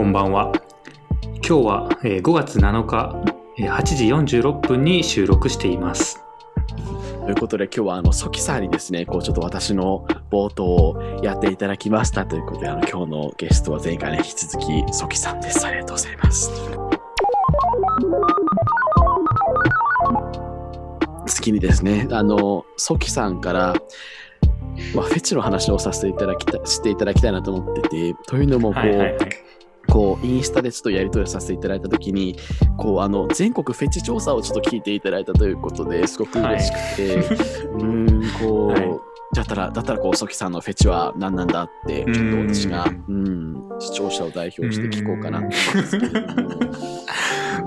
こんばんは。今日はえー5月7日えー8時46分に収録しています。ということで今日はあのソキさんにですねこうちょっと私の冒頭をやっていただきましたということであの今日のゲストは前回に引き続きソキさんですありがとうございます次にですねあのソキさんからまあ、フェチの話をさせていただきたしていただきたいなと思っててというのもこう、はいはいはい。こうインスタでちょっとやり取りさせていただいたときにこうあの全国フェチ調査をちょっと聞いていただいたということですごく嬉しくて、うーんこう、はい。だったらだったらこうソキさんのフェチは何なんだってちょっと私がうん。視聴者を代表して聞こうかなと思うんですけれども。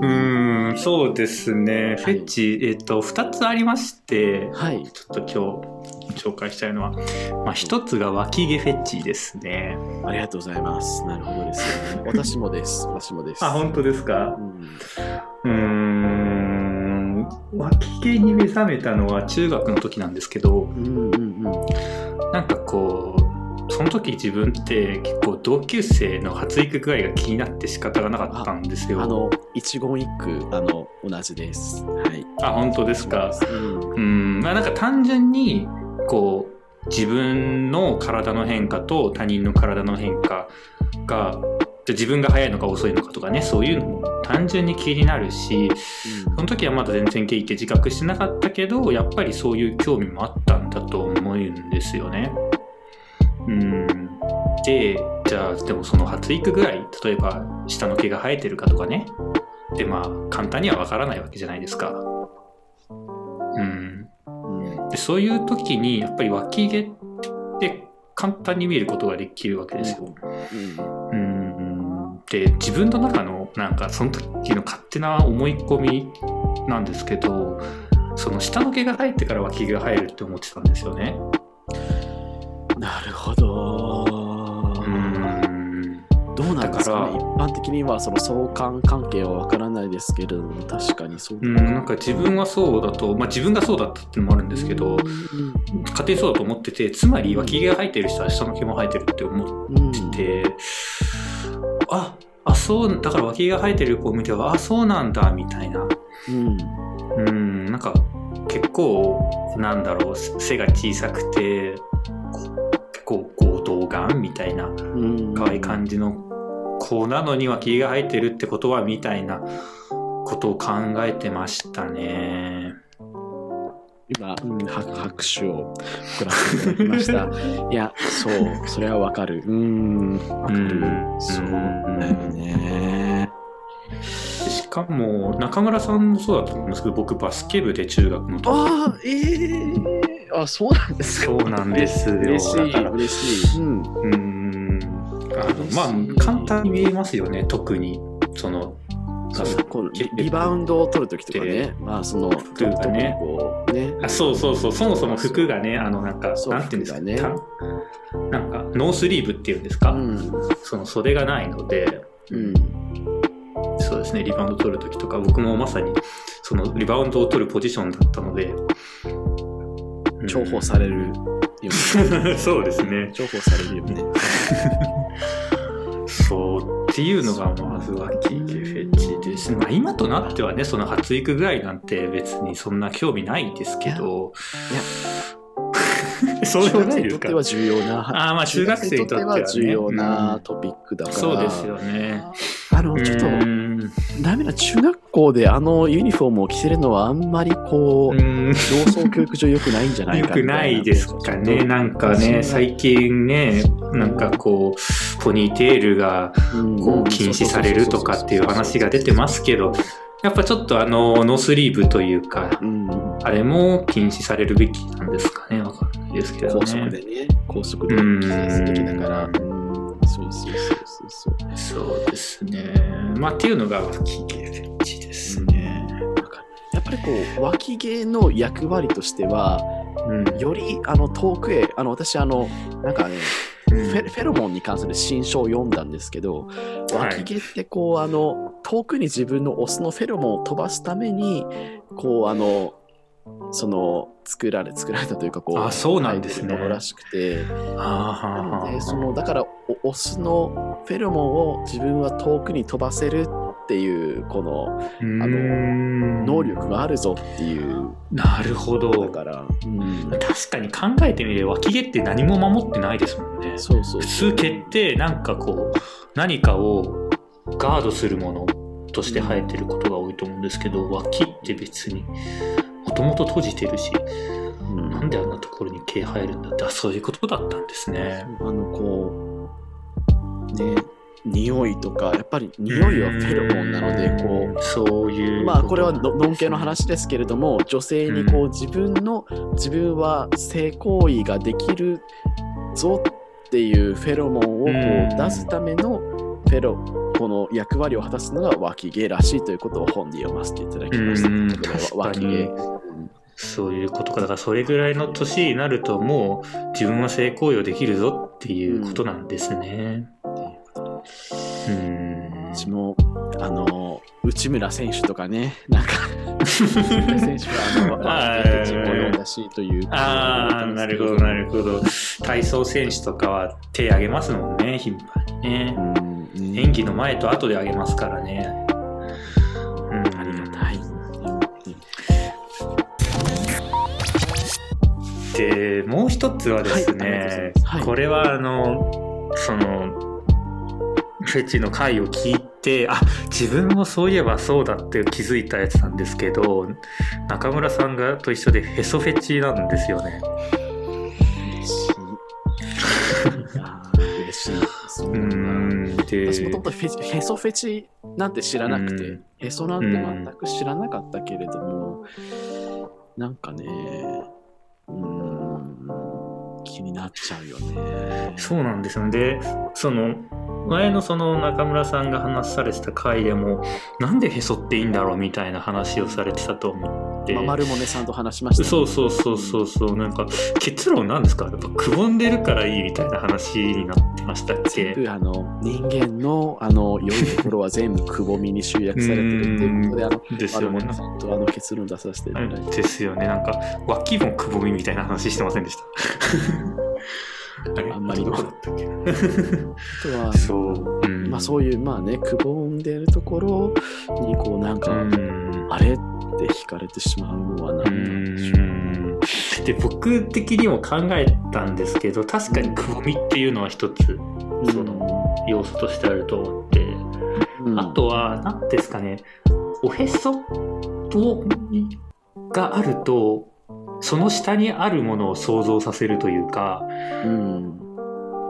うーん、そうですね。フェチ、えっ、と、2つありまして、はい。ちょっと今日紹介したいのは、まあ、1つが脇毛フェチですね。ありがとうございます。なるほどですよね。私もです。私もです。あ、本当ですか？うん、脇毛に目覚めたのは中学の時なんですけど、うんうんうん。なんかこう、その時自分って結構同級生の発育具合が気になって仕方がなかったんですよ。あの一言一句あの同じです。はい。あ本当ですか？うん。うん、まあなんか単純にこう自分の体の変化と他人の体の変化がじゃあ自分が早いのか遅いのかとかねそういうのも単純に気になるしその時はまだ全然ゲイって自覚してなかったけどやっぱりそういう興味もあったんだと思うんですよね。うん、でじゃあでもその発育ぐらい例えば下の毛が生えてるかとかねでまあ簡単にはわからないわけじゃないですか。うん、うんでそういう時にやっぱり脇毛って簡単に見ることができるわけですよ。うんうんで自分の中のなんかその時の勝手な思い込みなんですけどその下の毛が生えてから脇毛が生えるって思ってたんですよね。なるほど。うんどうなんですかね。だ一般的にはその相関関係はわからないですけれども、確かにそううん、なんか自分はそうだと、まあ、自分がそうだったっていうのもあるんですけど、家庭そうだと思っててつまり脇毛が生えてる人は下の毛も生えてるって思っうん、うん。て、ああそうだから脇が生えてる子を見てあそうなんだみたいな。うん、うんなんか結構なんだろう背が小さくて構こう童顔みたいなうん、可愛い感じの子なのに脇が生えてるってことはみたいなことを考えてましたね。今、うん、拍拍手を送らせていただきました。いや、そう、それはわかる。うん、わかるうん。そうだよね。しかも中村さんもそうだと思うんですけど僕バスケ部で中学の時ああ、ええあ、そうなんですか？そうなんですよ。嬉しい、嬉しい。うん。うーんあのまあ簡単に見えますよね特に。そのリリバウンドを取るときとかね、まあその、服がね。こうね、あそうそうそう。そもそも服がねあのなんかなんていうんですか？ね。たなんかノースリーブっていうんですか、うん、その袖がないので。うん、そうですねリバウンド取る時とか僕もまさにそのリバウンドを取るポジションだったので重宝されるよね。る そうですね。重宝されるよね。そうっていうのがまず脇毛フェチです。ね、まあ、今となってはねその発育具合なんて別にそんな興味ないですけど。そうでもないですか。中学生にとっては重要な。あーまあ中学生にとってはね。重要なトピックだから。そうですよね。あの、ちょっとダメな中学校であのユニフォームを着せるのはあんまりこう、うーん同窓教育上良くないんじゃないかみたないですかね。なんかね、最近ね、なんかこう、ポニーテールがこう禁止されるとかっていう話が出てますけど、やっぱちょっとあの、ノースリーブというか、うん、あれも禁止されるべきなんですかね。わかんないですけど高速ね。でね、高速で禁止すべきだから。うん、そうそうそうそうそう。そうですね。まあっていうのが脇毛フェチですね。やっぱりこう脇毛の役割としてはうん。よりあの遠くへあの私あのなんかねフェフェロモンに関する新書を読んだんですけどはい脇毛ってこうあの遠くに自分のオスのフェロモンを飛ばすためにこうあのその作られ作られたというかこうあそうなんですねらしくてあなのでそのだからオスのフェロモンを自分は遠くに飛ばせるっていうこのあの能力があるぞっていう。なるほど。だから、うん、確かに考えてみれば脇毛って何も守ってないですもんね。そうそう普通毛ってなんかこう何かをガードするものとして生えてることが多いと思うんですけど脇って別にもともと閉じてるしうん。なんであんなところに毛生えるんだってあそういうことだったんですね。あのこうね匂いとかやっぱり匂いはフェロモンなのでこうんそういううまあこれはとののんけの話ですけれども女性にこう自分の自分は性行為ができるぞっていうフェロモンをこう出すためのフェロこの役割を果たすのが脇毛らしいということを本で読ませていただきました。脇毛。確そういうことかだからそれぐらいの年になるともう自分は性行為をできるぞっていうことなんですねうん私もあの内村選手とかね、なんか内村選手はあの あー脇毛も読んだしという。ああ、なるほど、なるほど。体操選手とかは手挙げますもんね、頻繁にね。うんね演技の前と後で挙げますからね。うん、ありがたい。で、もう一つはですね、ますはいこれはあの、その、フェチの回を聞いて、あ自分もそういえばそうだって気づいたやつなんですけど、中村さんがと一緒でヘソフェチなんですよね。嬉しい。あー嬉しい。そうなんだ、私もともとへそフェチなんて知らなくて、うんへそなんて全く知らなかったけれどもん、なんかね、気になっちゃうよね。そうなんですよね。で、その、前のその中村さんが話されてた回でも、なんでへそっていいんだろうみたいな話をされてたと思って。まあ、丸もねさんと話しましたね、そうそうそうそうそう、なんか結論なんですか？やっぱくぼんでるからいいみたいな話になってましたっけ？あの人間のあの良いところは全部くぼみに集約されてるっていうことで、あの、ですよね丸もね。さんとあの結論出させていただいて。ですよね。なんか脇もくぼみみたいな話してませんでした？あんまりどこだったっけ？なあとは、そう。うんまあそういう、まあね、くぼんでるところに、こうなんか、うんあれ？って惹かれてしまうのは何なんでしょう。うん。で僕的にも考えたんですけど確かにくぼみっていうのは一つその要素としてあると思って、うん。あとは何ですかねおへそとがあるとその下にあるものを想像させるというかうん、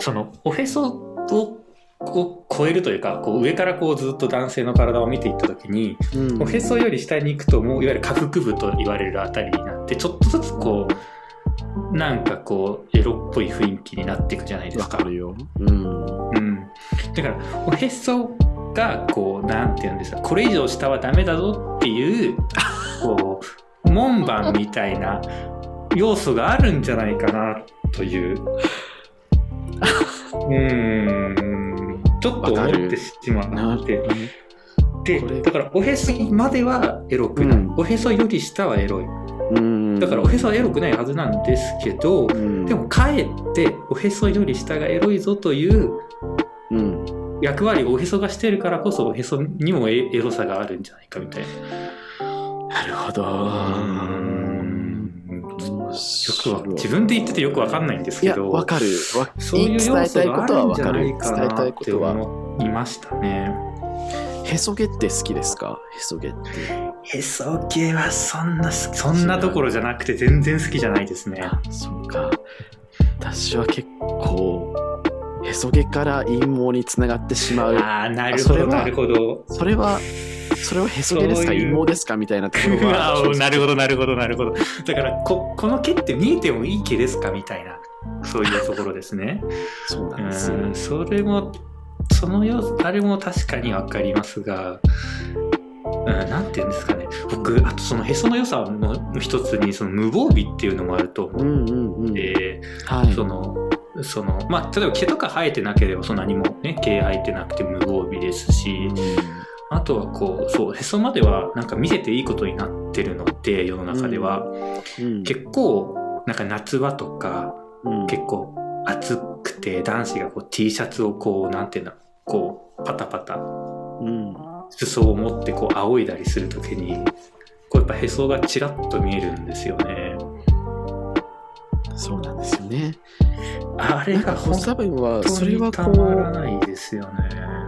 そのおへそをこう超えるというかこう上からこうずっと男性の体を見ていった時にうんおへそより下に行くともういわゆる下腹部と言われるあたりになってちょっとずつこうなんかこうエロっぽい雰囲気になっていくじゃないですか。わかるよ。うん。うん、だからおへそがこうなんて言うんですかこれ以上下はダメだぞっていうこう門番みたいな要素があるんじゃないかなという。うんちょっと思ってしまなって。でだからおへそまではエロくない、うんおへそより下はエロいうん。だからおへそはエロくないはずなんですけど、うん、でもかえっておへそより下がエロいぞといううん、役割をおへそがしてるからこそおへそにもエエロさがあるんじゃないかみたいな。なるほど。よくは自分で言っててよくわかんないんですけどわかる。わそういう要素があるんじゃないか伝えたないってことは。思いましたね。へそ毛って好きですか？へそ毛って。へそ系はそんなそんなところじゃなくて全然好きじゃないですね。あ、そうか。私は結構、へそ毛から陰毛につながってしまう。ああなるほどなるほど。それは、それはへそ毛ですか？陰毛ですか？みたいなところ なるほどなるほどなるほど。だからここの毛って見えてもいい毛ですか？みたいなそういうところですね。そうなんですそれもその要素あれも確かにわかりますが、うん、なんて言うんですかね。僕あとそのへその良さの一つにその無防備っていうのもあると思う。うん。で、はい。そのそのまあ例えば毛とか生えてなければそんなにもね毛生えてなくて無防備ですし、あとはこうそうへそまではなんか見せていいことになってるので世の中では、うん、結構なんか夏場とかうん結構暑くて男子がこう T シャツをこうなんていうんだこうパタパタうん。裾を持ってこう仰いだりするときにこうやっぱへそがちらっと見えるんですよね。そうなんですよね。あれが本多分は、当それはこないですよね。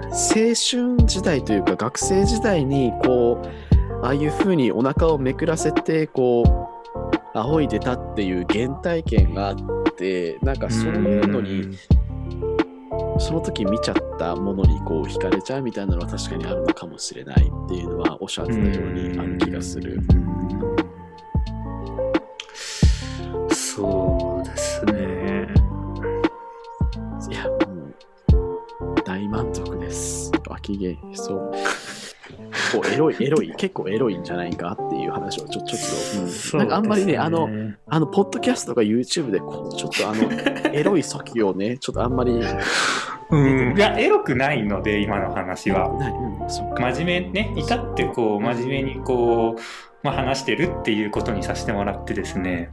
う、青春時代というか、学生時代に、こう、ああいうふうにお腹をめくらせて、こう、仰いでたっていう原体験があって、なんかそういうのに、その時見ちゃったものにこう惹かれちゃうみたいなのは確かにあるのかもしれないっていうのはおっしゃってたようにある気がする。そうですね。いや、もう大満足です。脇毛、そう。こうエロい、エロい、結構エロいんじゃないかっていう話をちょちょっと、うんなんかあんまりね、あの、あの、ポッドキャストとか YouTube でこう、ちょっとあの、エロい時をね、ちょっとあんまり、うん、いや、エロくないので、今の話は。真面目ね、至ってこう、真面目にこう、まあ、話してるっていうことにさせてもらってですね。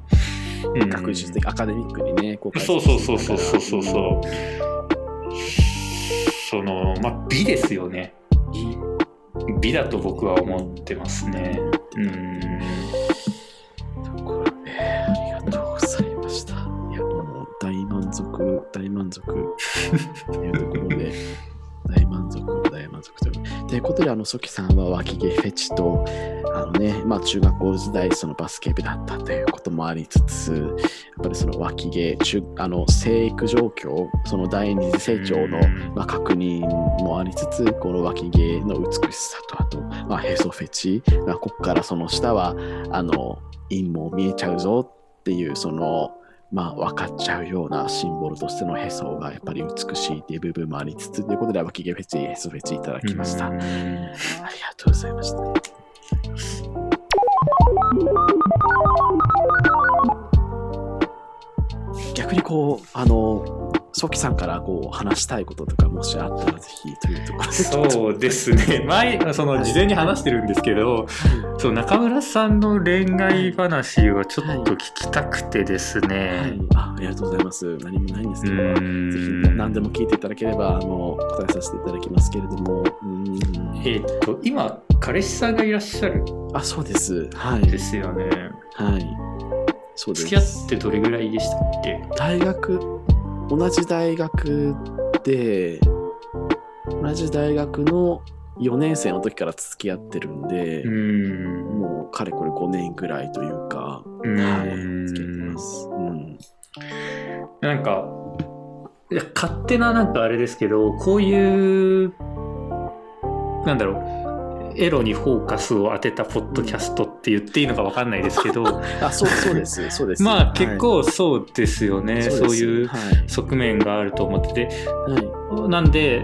うん学術的、アカデミックにね、こうそうそうそうそうそうそうそう。その、まあ、美ですよね。美だと僕は思ってますね。うん。ありがとうございました。いや、もう大満足、大満足 というところで、大満足、大満足という。ということで、あの、ソキさんは脇毛フェチと、あのね、まあ、中学校時代、そのバスケ部だったということもありつつ、やっぱりその脇毛、中あの、生育状況、その第二次成長の、うんまあ、確認もありつつ、この脇毛の美しさと、あと、まあ、へそフェチ、まあ、ここからその下は、あの、陰も見えちゃうぞっていう、その、まあ、分かっちゃうようなシンボルとしてのへそがやっぱり美しいっていう部分もありつつ、ということで、脇毛フェチ、へそフェチいただきました。ありがとうございました。逆にこう、あの、ソキさんからこう話したいこととかもしあったらぜひというところでそうですね。前、その事前に話してるんですけど、そう中村さんの恋愛話をちょっと聞きたくてですはね。い、あありがとうございます。何もないんですうけど、ぜんひ何でも聞いていただければあの答えさせていただきますけれども、うんえーっと今彼氏さんがいらっしゃるあ、そうです。はんでい。すよね。はい。そうです。付き合ってどれぐらいでしたっけ？大学、同じ大学で、同じ大学の4年生の時から付き合ってるんで、うん。もうかれこれ5年ぐらいというか、うんはい、付き合ってます。うん。なんかいや勝手ななんかあれですけど、こういうなんだろう。エロにフォーカスを当てたポッドキャストって言っていいのかわかんないですけど、あ、そうそうです。そうです。まあはい。結構そうですよね、そうです。いうはい側面があると思ってて。はい。なんで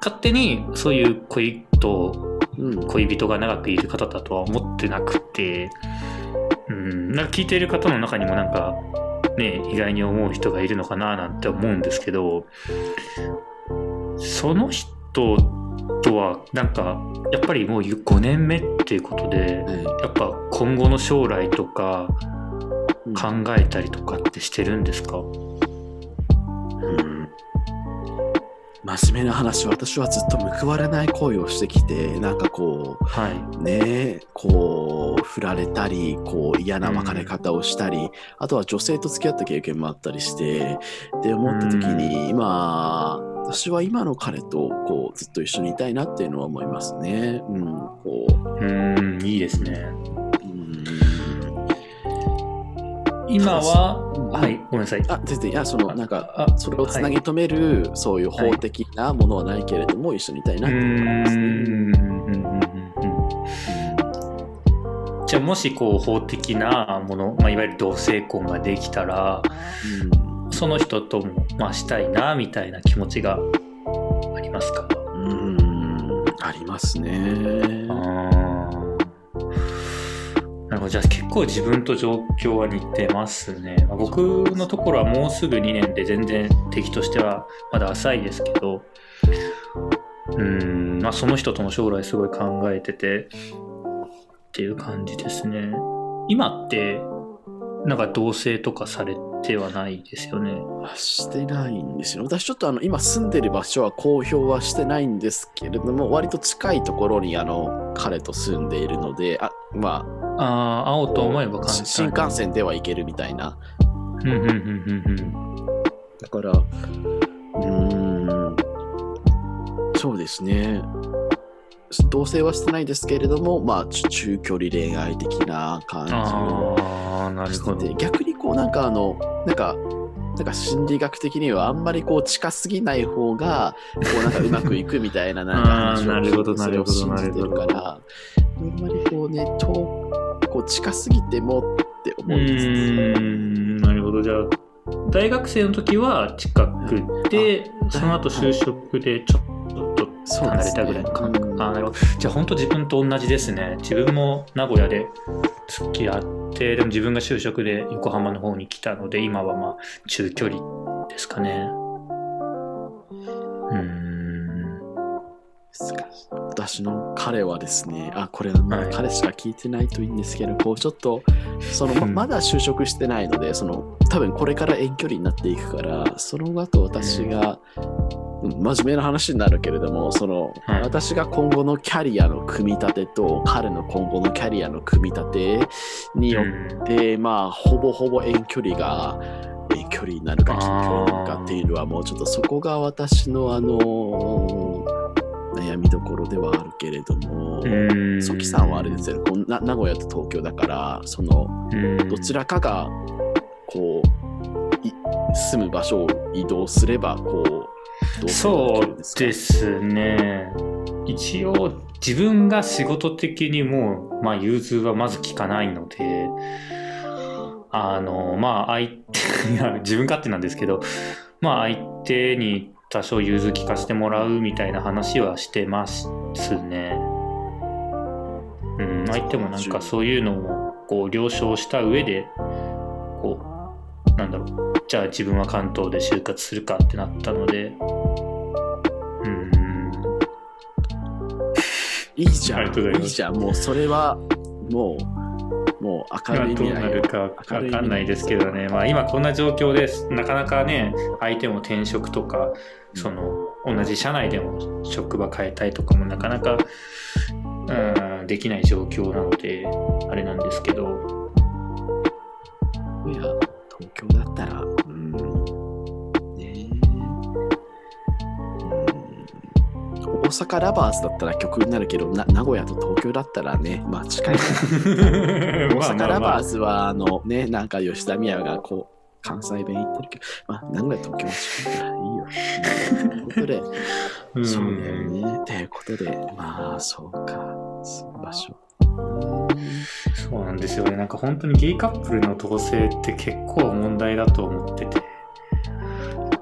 勝手にそういう恋とうん、恋人が長くいる方だとは思ってなくてうん。なんか聞いている方の中にもなんかね意外に思う人がいるのかななんて思うんですけどその人とはなんかやっぱりもう5年目っていうことではやっぱ今後の将来とかいうん。考えたりとかってしてるんですか、うん。真面目な話、私はずっと報われない恋をしてきて、なんかこはい。う、ね、こう、振られたり、こう、嫌な別れ方をしたり、あとは女性と付き合った経験もあったりして、で、思った時に、今、私は今の彼と、こう、ずっと一緒にいたいなっていうのは思いますね。うん、こうーん、いいですね。う、うん。今は、うんはい、ごめんなさい。あ、全然、いや、その、なんか、あ、それをつなぎ止める、そういう法的なものはないけれども、一緒にいたいなって思いますね。ん、うんうんうんうんじゃあもしこう法的なもの、まあ、いわゆる同性婚ができたらその人とも、まあ、したいなみたいな気持ちがありますか？うん、うんありますね。なるほどじゃあ結構自分と状況は似てますね、まあ僕のところはもうすぐ2年で全然敵としてはまだ浅いですけど。うんまあその人との将来すごい考えててっていう感じですね。今ってなんか同棲とかされてはないですよね。してないんですよ。私ちょっとあの今住んでる場所は公表はしてないんですけれども、割と近いところにあの彼と住んでいるので、あまああ、会おうと思えば簡単に新幹線では行けるみたいな。だから、うーん、そうですね。同棲はしてないですけれども、まあ、ち中距離恋愛的な感じを。してて逆にこうなんかあのなんかなんか心理学的にはあんまりこう近すぎない方がこうなんかうまくいくみたいな なんか話をあーなるほどそれを信じてるかなるらあんまりこうね遠こう近すぎてもってう思うんですね。ーん、なるほど。じゃあ、大学生の時は近くで、あその後就職でちょっと離れたぐらいの感覚。うんあーなるほど。じゃあ、本当自分と同じですね。自分も名古屋で付き合って、でも自分が就職で横浜の方に来たので、今はまあ中距離ですかね。うーん。私の彼はですね、あ、これはまだはい彼しか聞いてないといいんですけど、こうちょっと、そのまだ就職してないので、その多分これから遠距離になっていくから、その後私が、うん真面目な話になるけれども、その、はい。私が今後のキャリアの組み立てと、彼の今後のキャリアの組み立てによって、まあ、ほぼほぼ遠距離が、遠距離になるか近距離になるかっていうのは、もうちょっとそこが私のあの悩みどころではあるけれども、うん。ソキさんはあれですよね、名古屋と東京だから、その、うん。どちらかが、こう、い住む場所を移動すれば、こうそうかですね。一応自分が仕事的にもう、まあ、融通はまず効かないので、あの、まあ、相手、いや、自分勝手なんですけど、まあ、相手に多少融通聞かせてもらうみたいな話はしてますね。うん、相手もなんかそういうのをこう了承した上で、なんだろう、じゃあ自分は関東で就活するかってなったので、うん、いいじゃん、いいじゃん、もうそれは、もう、もう明るいどう未来を。なるかわかんないですけどね、まあ、今こんな状況です。なかなかね、相手も転職とか、その同じ社内でも職場変えたいとかもなかなか、うん、できない状況なので、あれなんですけど、いや、東京だったら、うん、ねえ、うん、大阪ラバーズだったら曲になるけど、な名古屋と東京だったらね、まあ近い。か大阪ラバーズは、あのね、なんか吉田美和がこう、関西弁言ってるけど、まあ、名古屋、東京は近いからいいよ。ということで、うん。そうだよね。ということで、まあ、そうか、場所。そうなんですよね。なんか本当にゲイカップルの同棲って結構問題だと思ってて、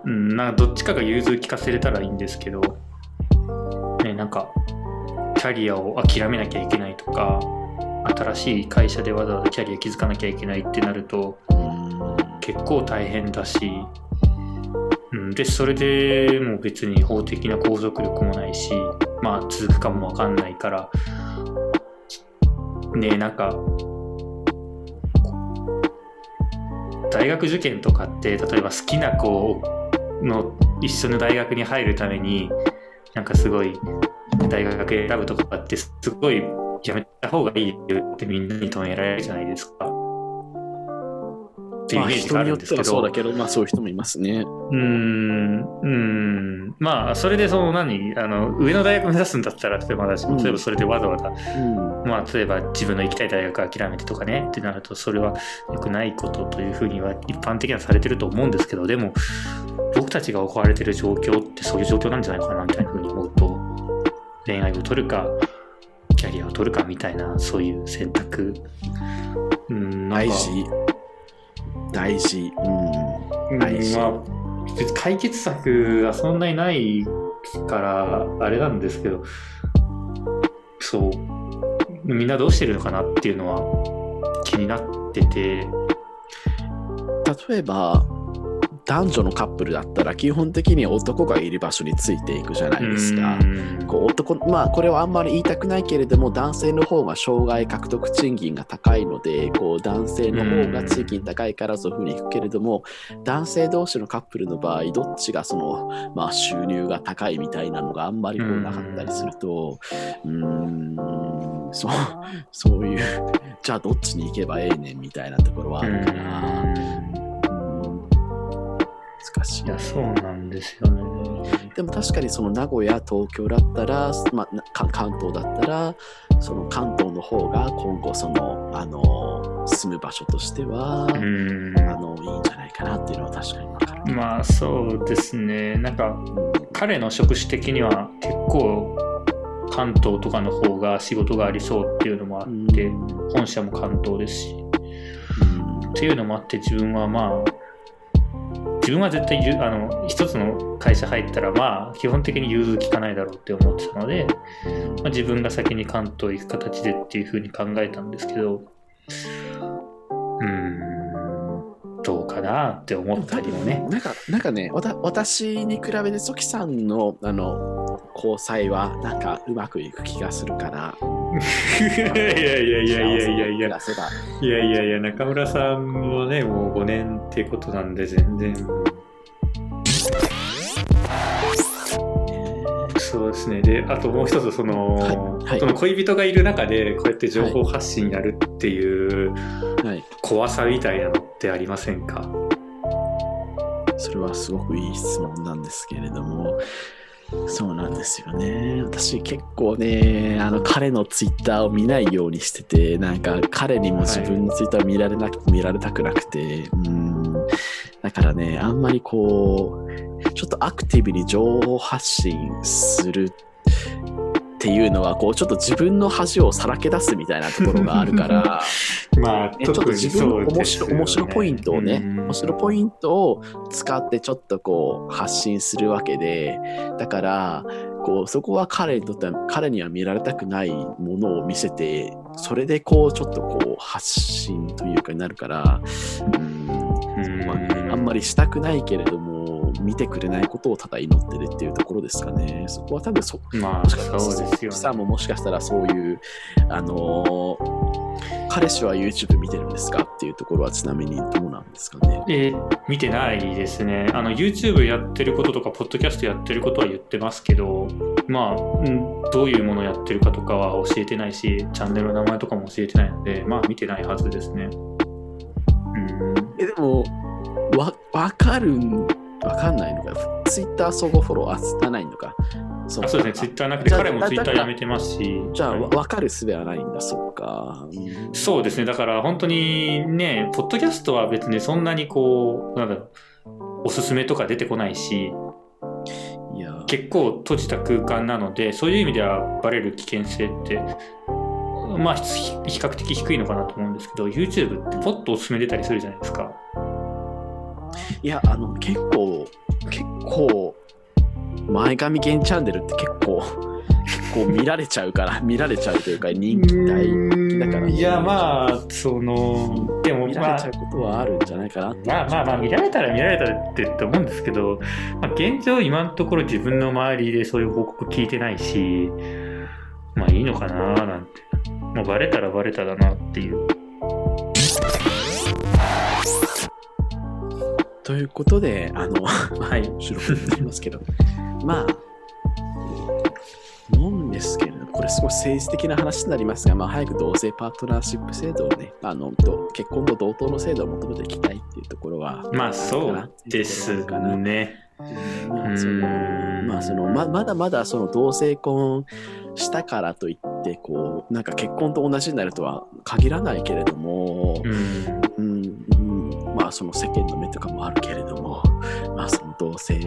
うん、なんかどっちかが融通聞かせれたらいいんですけど、ね、なんかキャリアを諦めなきゃいけないとか、新しい会社でわざわざキャリア築かなきゃいけないってなると結構大変だし、うん、で、それでもう別に法的な拘束力もないし、まあ続くかもわかんないから、ねなんか、大学受験とかって、例えば好きな子の一緒の大学に入るために、なんかすごい大学選ぶとかってすごいやめた方がいいってみんなに止められるじゃないですか。っていうイまあ、メージがあるんですけど、はそうだけど、まあ、そういう人もいますね。うーん、うーん、まあ、それでその何、あの、上の大学目指すんだったら、例えば私も、うん例えばそれでわざわざ、うん。まあ、例えば自分の行きたい大学諦めてとかね、ってなると、それは良くないことというふうには一般的にはされてると思うんですけど、でも、僕たちが置かれてる状況ってそういう状況なんじゃないかな、みたいなふうに思うと、恋愛を取るか、キャリアを取るかみたいな、そういう選択。うん、大事。大事。うん。まあ、解決策はそんなにないから、あれなんですけど、そう、みんなどうしてるのかなっていうのは気になってて、例えば、男女のカップルだったら基本的に男がいる場所についていくじゃないですか。こう男まあこれはあんまり言いたくないけれども男性の方が障害獲得賃金が高いのでこう男性の方が賃金高いからそういうふうにいくけれども男性同士のカップルの場合どっちがその、まあ、収入が高いみたいなのがあんまりこうなかったりするとうーんそうそういうじゃあどっちに行けばええねんみたいなところはあるから。うん難しいいやそうなんですよね。でも確かにその名古屋、東京だったら、まあ、関東だったら、その関東の方が今後その、あの、住む場所としては、うん。あの、いいんじゃないかなっていうのは確かにわかる。まあそうですね。なんか彼の職種的には結構関東とかの方が仕事がありそうっていうのもあうん。って本社も関東ですし。うん。っていうのもあって自分はまあ自分は絶対ゆあの一つの会社入ったらまあ基本的に融通きかないだろうって思ってたので、まあ、自分が先に関東行く形でっていうふうに考えたんですけどうーんどうかなって思ったりもね。なんか、なんかね、わた私に比べて、ソキさんの、あの、交際は、なんか、うまくいく気がするから。いやいやいやいやいやいや。いやいやいや中村さんもねもう5年ってことなんで全然。そうですね。であともう一つその,、はい。はい。その恋人がいる中でこうやって情報発信やるっていうはい。怖さみたいなのってありませんか、それはすごくいい質問なんですけれども、そうなんですよね。私結構ね、あの彼のツイッターを見ないようにしてて、なんか彼にも自分のツイッターを見られなく、見られたくなくて、うん。だからね、あんまりこう、ちょっとアクティブに情報発信するっていうのは、こう、ちょっと自分の恥をさらけ出すみたいなところがあるから、まあね、ちょっと自分の面白面白ポイントをね、うん面白ポイントを使ってちょっとこう発信するわけで、だから、こうそこは彼にとっては、彼には見られたくないものを見せて、それでこうちょっとこう発信というかになるから、うん、うんまあ、あんまりしたくないけれども、見てくれないことをただ祈ってるっていうところですかね。そこは多分そ、まあもしかしたらそうですよさんねももしかしたらそういう、あのー彼氏は YouTube 見てるんですかっていうところはちなみにどうなんですかね。えー見てないですね。あの YouTube やってることとか、ポッドキャストやってることは言ってますけど、まあ、うんどういうものやってるかとかは教えてないし、チャンネルの名前とかも教えてないので、まあ見てないはずですね。うんえ、でも、わ、わかるん、わかんないのか。Twitter 相互フォロー、あ、つかないのか。そあそうですね、Twitter なくて、じゃあ彼もだ Twitter だやめてますし。じゃあ、はいわわかる術はないんだ、そうか。うんそうですね、だから本当にね、ポッドキャストは別にそんなにこう、なんだろう、おすすめとか出てこないし、いや、結構閉じた空間なのでそういう意味ではバレる危険性ってまあひ比較的低いのかなと思うんですけど YouTube ってポッとおすすめ出たりするじゃないですかいや、あの、結構、結構、前髪ゲンチャンネルって結構、結構見られちゃうから、見られちゃうというか、人気大だから、いやまあそのでも見まあられちゃうことはあるんじゃないかな。まあまあまあ見られたら見られたらってって思うんですけど、まあ、現状今のところ自分の周りでそういう報告聞いてないしまあいいのかななんて。もうバレたらバレただなっていうということで、あの、はい収録になりますけど、まあ、思うんですけれど、これすごい政治的な話になりますが、まあ、早く同性パートナーシップ制度をね、あのと結婚と同等の制度を求めていきたいっていうところは、まあそうですかなねまあそのまあそのままだまだその同性婚したからといってこうなんか結婚と同じになるとは限らないけれども、うん、まあその世間の目とかもあるけれども、まあその同性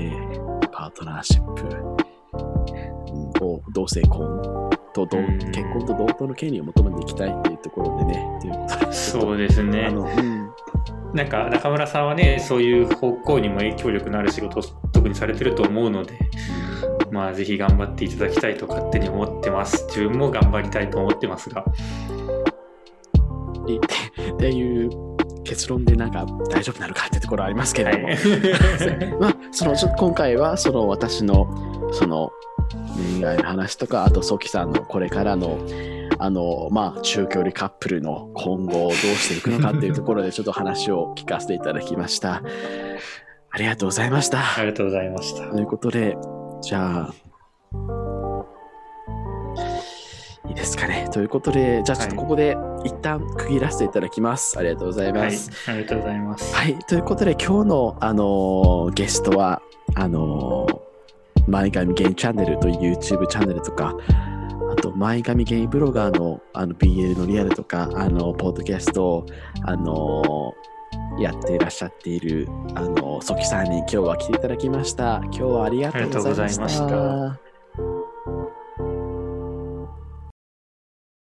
パートナーシップ、うん、を同性婚と同うん。結婚と同等の権利を求めていきたいっていうところでね、ということでそうですあねの、うん、なんか中村さんはねそういう方向にも影響力のある仕事を特にされてると思うのでまあぜひ頑張っていただきたいと勝手に思ってます。自分も頑張りたいと思ってますが。っていう結論でなんか大丈夫なのかってところありますけれども、はい まあ、そのちょ今回はその私のその恋愛の話とか、あとソキさんのこれからのあの、まあ、中距離カップルの今後をどうしていくのかっていうところでちょっと話を聞かせていただきました。ありがとうございました。ありがとうございました。ということで、じゃあ、いいですかね。ということで、じゃあちょっとここで一旦区切らせていただきます。ありがとうございはいます。、ありがとうございます。はい、ということで今日の、あのーゲストはあのー前髪ゲイチャンネルという YouTube チャンネルとかあと前髪ゲイブロガーのあの BL のリアルとかあのポッドキャストを、あのーやっていらっしゃっているあのソキさんに今日は来ていただきました。今日はありがとうございました。